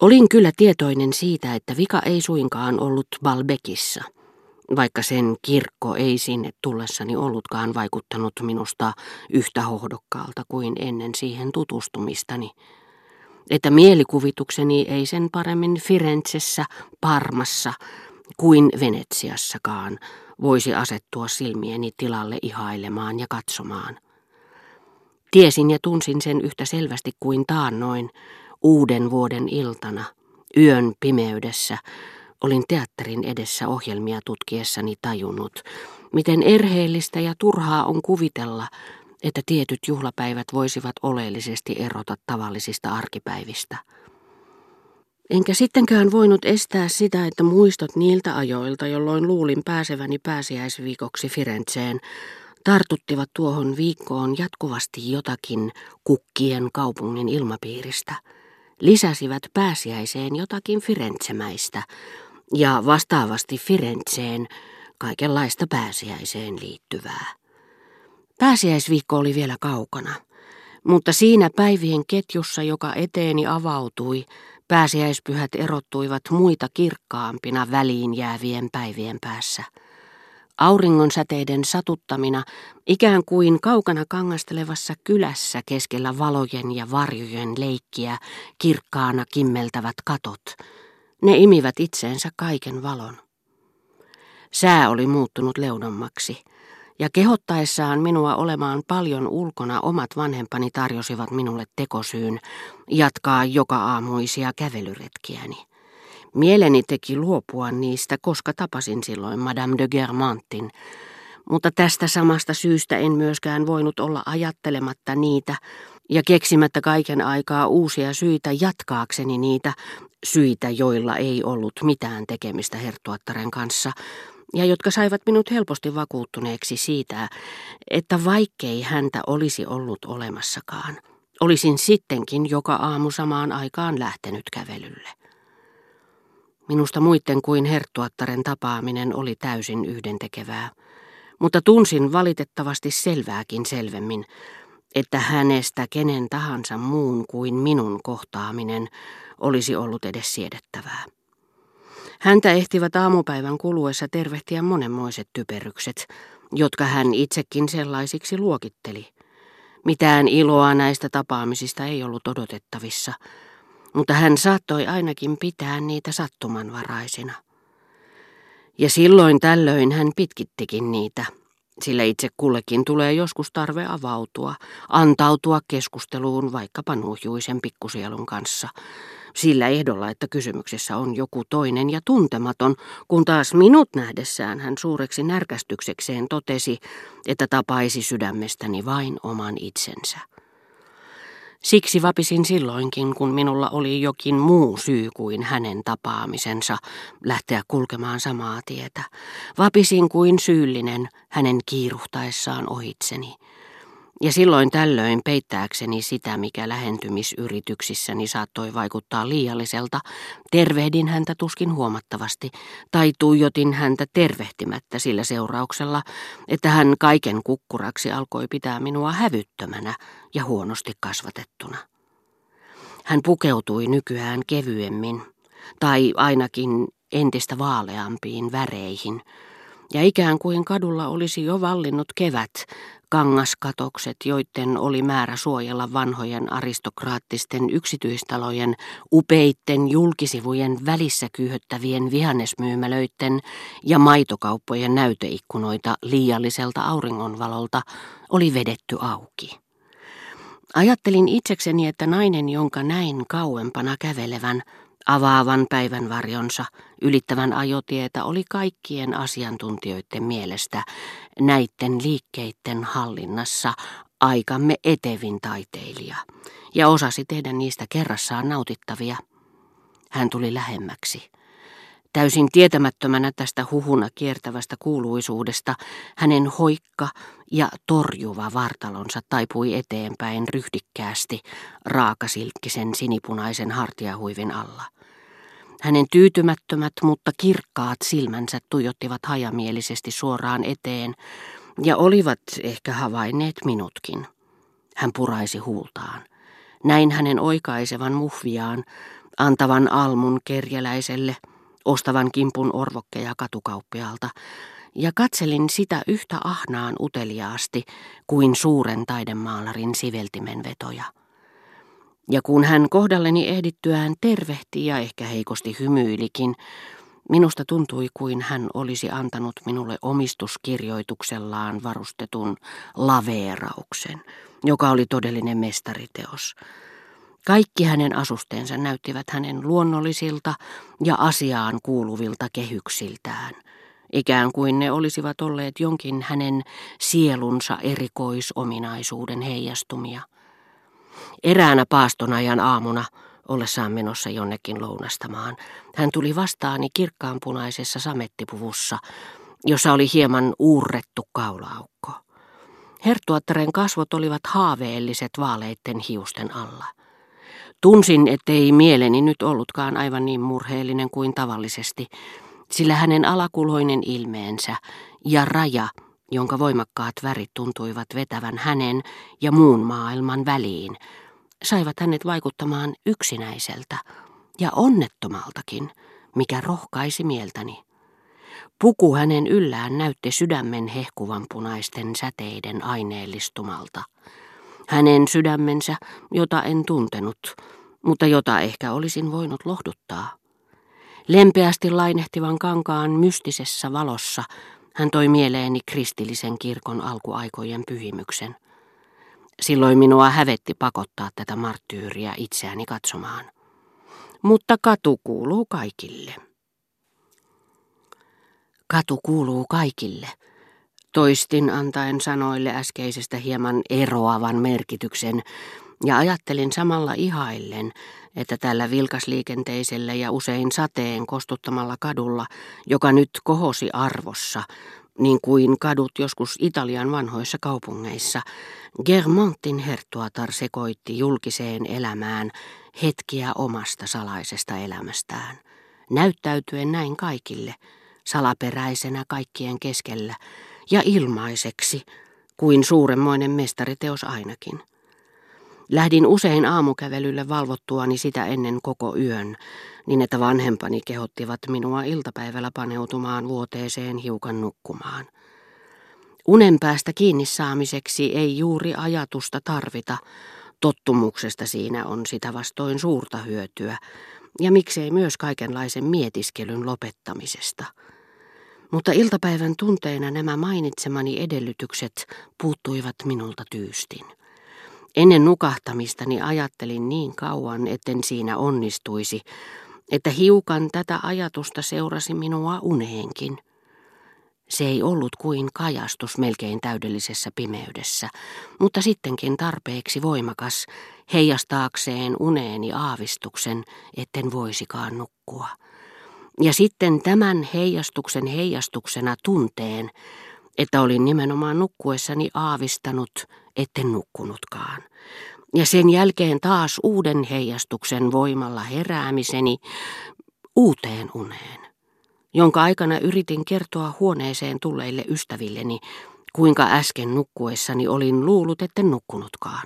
Olin kyllä tietoinen siitä, että vika ei suinkaan ollut Balbekissa, vaikka sen kirkko ei sinne tullessani ollutkaan vaikuttanut minusta yhtä hohdokkaalta kuin ennen siihen tutustumistani. Että mielikuvitukseni ei sen paremmin Firenzessä, Parmassa kuin Venetsiassakaan voisi asettua silmieni tilalle ihailemaan ja katsomaan. Tiesin ja tunsin sen yhtä selvästi kuin taannoin, uuden vuoden iltana, yön pimeydessä, olin teatterin edessä ohjelmia tutkiessani tajunnut, miten erheellistä ja turhaa on kuvitella, että tietyt juhlapäivät voisivat oleellisesti erota tavallisista arkipäivistä. Enkä sittenkään voinut estää sitä, että muistot niiltä ajoilta, jolloin luulin pääseväni pääsiäisviikoksi Firenzeen, tartuttivat tuohon viikkoon jatkuvasti jotakin kukkien kaupungin ilmapiiristä – lisäsivät pääsiäiseen jotakin Firenzemäistä ja vastaavasti Firenzeen kaikenlaista pääsiäiseen liittyvää. Pääsiäisviikko oli vielä kaukana, mutta siinä päivien ketjussa, joka eteeni avautui, pääsiäispyhät erottuivat muita kirkkaampina väliin jäävien päivien päässä – Auringon säteiden satuttamina, ikään kuin kaukana kangastelevassa kylässä keskellä valojen ja varjojen leikkiä kirkkaana kimmeltävät katot. Ne imivät itseensä kaiken valon. Sää oli muuttunut leudammaksi, ja kehottaessaan minua olemaan paljon ulkona omat vanhempani tarjosivat minulle tekosyyn jatkaa joka aamuisia kävelyretkiäni. Mieleni teki luopua niistä, koska tapasin silloin Madame de Germantin, mutta tästä samasta syystä en myöskään voinut olla ajattelematta niitä ja keksimättä kaiken aikaa uusia syitä jatkaakseni niitä, syitä, joilla ei ollut mitään tekemistä herttuattaren kanssa, ja jotka saivat minut helposti vakuuttuneeksi siitä, että vaikkei häntä olisi ollut olemassakaan, olisin sittenkin joka aamu samaan aikaan lähtenyt kävelylle. Minusta muiden kuin herttuattaren tapaaminen oli täysin yhdentekevää, mutta tunsin valitettavasti selvääkin selvemmin, että hänestä kenen tahansa muun kuin minun kohtaaminen olisi ollut edes siedettävää. Häntä ehtivät aamupäivän kuluessa tervehtiä monenmoiset typerykset, jotka hän itsekin sellaisiksi luokitteli. Mitään iloa näistä tapaamisista ei ollut odotettavissa – mutta hän saattoi ainakin pitää niitä sattumanvaraisina. Ja silloin tällöin hän pitkittikin niitä, sillä itse kullekin tulee joskus tarve avautua, antautua keskusteluun vaikkapa nuhjuisen pikkusielun kanssa, sillä ehdolla, että kysymyksessä on joku toinen ja tuntematon, kun taas minut nähdessään hän suureksi närkästyksekseen totesi, että tapaisi sydämestäni vain oman itsensä. Siksi vapisin silloinkin, kun minulla oli jokin muu syy kuin hänen tapaamisensa lähteä kulkemaan samaa tietä. Vapisin kuin syyllinen hänen kiiruhtaessaan ohitseni. Ja silloin tällöin peittääkseni sitä, mikä lähentymisyrityksissäni saattoi vaikuttaa liialliselta, tervehdin häntä tuskin huomattavasti, tai tuijotin häntä tervehtimättä sillä seurauksella, että hän kaiken kukkuraksi alkoi pitää minua hävyttömänä ja huonosti kasvatettuna. Hän pukeutui nykyään kevyemmin, tai ainakin entistä vaaleampiin väreihin, ja ikään kuin kadulla olisi jo vallinnut kevät, kangaskatokset, joiden oli määrä suojella vanhojen aristokraattisten yksityistalojen, upeitten julkisivujen välissä kyyhöttävien vihannesmyymälöiden ja maitokauppojen näyteikkunoita liialliselta auringonvalolta, oli vedetty auki. Ajattelin itsekseni, että nainen, jonka näin kauempana kävelevän, avaavan päivän varjonsa, ylittävän ajotietä oli kaikkien asiantuntijoiden mielestä näiden liikkeiden hallinnassa aikamme etevin taiteilija ja osasi tehdä niistä kerrassaan nautittavia. Hän tuli lähemmäksi. Täysin tietämättömänä tästä huhuna kiertävästä kuuluisuudesta, hänen hoikka ja torjuva vartalonsa taipui eteenpäin ryhdikkäästi raakasilkkisen sinipunaisen hartiahuivin alla. Hänen tyytymättömät, mutta kirkkaat silmänsä tuijottivat hajamielisesti suoraan eteen ja olivat ehkä havainneet minutkin. Hän puraisi huultaan. Näin hänen oikaisevan muhviaan, antavan almun kerjäläiselle, ostavan kimpun orvokkeja katukauppialta, ja katselin sitä yhtä ahnaan uteliaasti kuin suuren taidemaalarin siveltimen vetoja. Ja kun hän kohdalleni ehdittyään tervehti ja ehkä heikosti hymyilikin, minusta tuntui kuin hän olisi antanut minulle omistuskirjoituksellaan varustetun laveerauksen, joka oli todellinen mestariteos. Kaikki hänen asusteensa näyttivät hänen luonnollisilta ja asiaan kuuluvilta kehyksiltään, ikään kuin ne olisivat olleet jonkin hänen sielunsa erikoisominaisuuden heijastumia. Eräänä paastonajan aamuna, ollessaan menossa jonnekin lounastamaan, hän tuli vastaani kirkkaanpunaisessa samettipuvussa, jossa oli hieman uurrettu kaulaaukko. Herttuattaren kasvot olivat haaveelliset vaaleitten hiusten alla. Tunsin, ettei mieleni nyt ollutkaan aivan niin murheellinen kuin tavallisesti, sillä hänen alakuloinen ilmeensä ja raja, jonka voimakkaat värit tuntuivat vetävän hänen ja muun maailman väliin, saivat hänet vaikuttamaan yksinäiseltä ja onnettomaltakin, mikä rohkaisi mieltäni. Puku hänen yllään näytti sydämen hehkuvan punaisten säteiden aineellistumalta. Hänen sydämensä, jota en tuntenut, mutta jota ehkä olisin voinut lohduttaa. Lempeästi lainehtivan kankaan mystisessä valossa hän toi mieleeni kristillisen kirkon alkuaikojen pyhimyksen. Silloin minua hävetti pakottaa tätä marttyyriä itseäni katsomaan. Mutta katu kuuluu kaikille. Katu kuuluu kaikille, toistin antaen sanoille äskeisestä hieman eroavan merkityksen, ja ajattelin samalla ihaillen, että tällä vilkasliikenteisellä ja usein sateen kostuttamalla kadulla, joka nyt kohosi arvossa, niin kuin kadut joskus Italian vanhoissa kaupungeissa, Germontin herttuatar sekoitti julkiseen elämään hetkiä omasta salaisesta elämästään, näyttäytyen näin kaikille, salaperäisenä kaikkien keskellä ja ilmaiseksi, kuin suuremmoinen mestariteos ainakin. Lähdin usein aamukävelylle valvottuani sitä ennen koko yön, niin että vanhempani kehottivat minua iltapäivällä paneutumaan vuoteeseen hiukan nukkumaan. Unen päästä kiinni saamiseksi ei juuri ajatusta tarvita, tottumuksesta siinä on sitä vastoin suurta hyötyä, ja miksei myös kaikenlaisen mietiskelyn lopettamisesta. Mutta iltapäivän tunteena nämä mainitsemani edellytykset puuttuivat minulta tyystin. Ennen nukahtamistani ajattelin niin kauan, etten siinä onnistuisi, että hiukan tätä ajatusta seurasi minua uneenkin. Se ei ollut kuin kajastus melkein täydellisessä pimeydessä, mutta sittenkin tarpeeksi voimakas heijastaakseen uneeni aavistuksen, etten voisikaan nukkua. Ja sitten tämän heijastuksen heijastuksena tunteen, että olin nimenomaan nukkuessani aavistanut, etten nukkunutkaan. Ja sen jälkeen taas uuden heijastuksen voimalla heräämiseni uuteen uneen, jonka aikana yritin kertoa huoneeseen tulleille ystävilleni, kuinka äsken nukkuessani olin luullut, etten nukkunutkaan.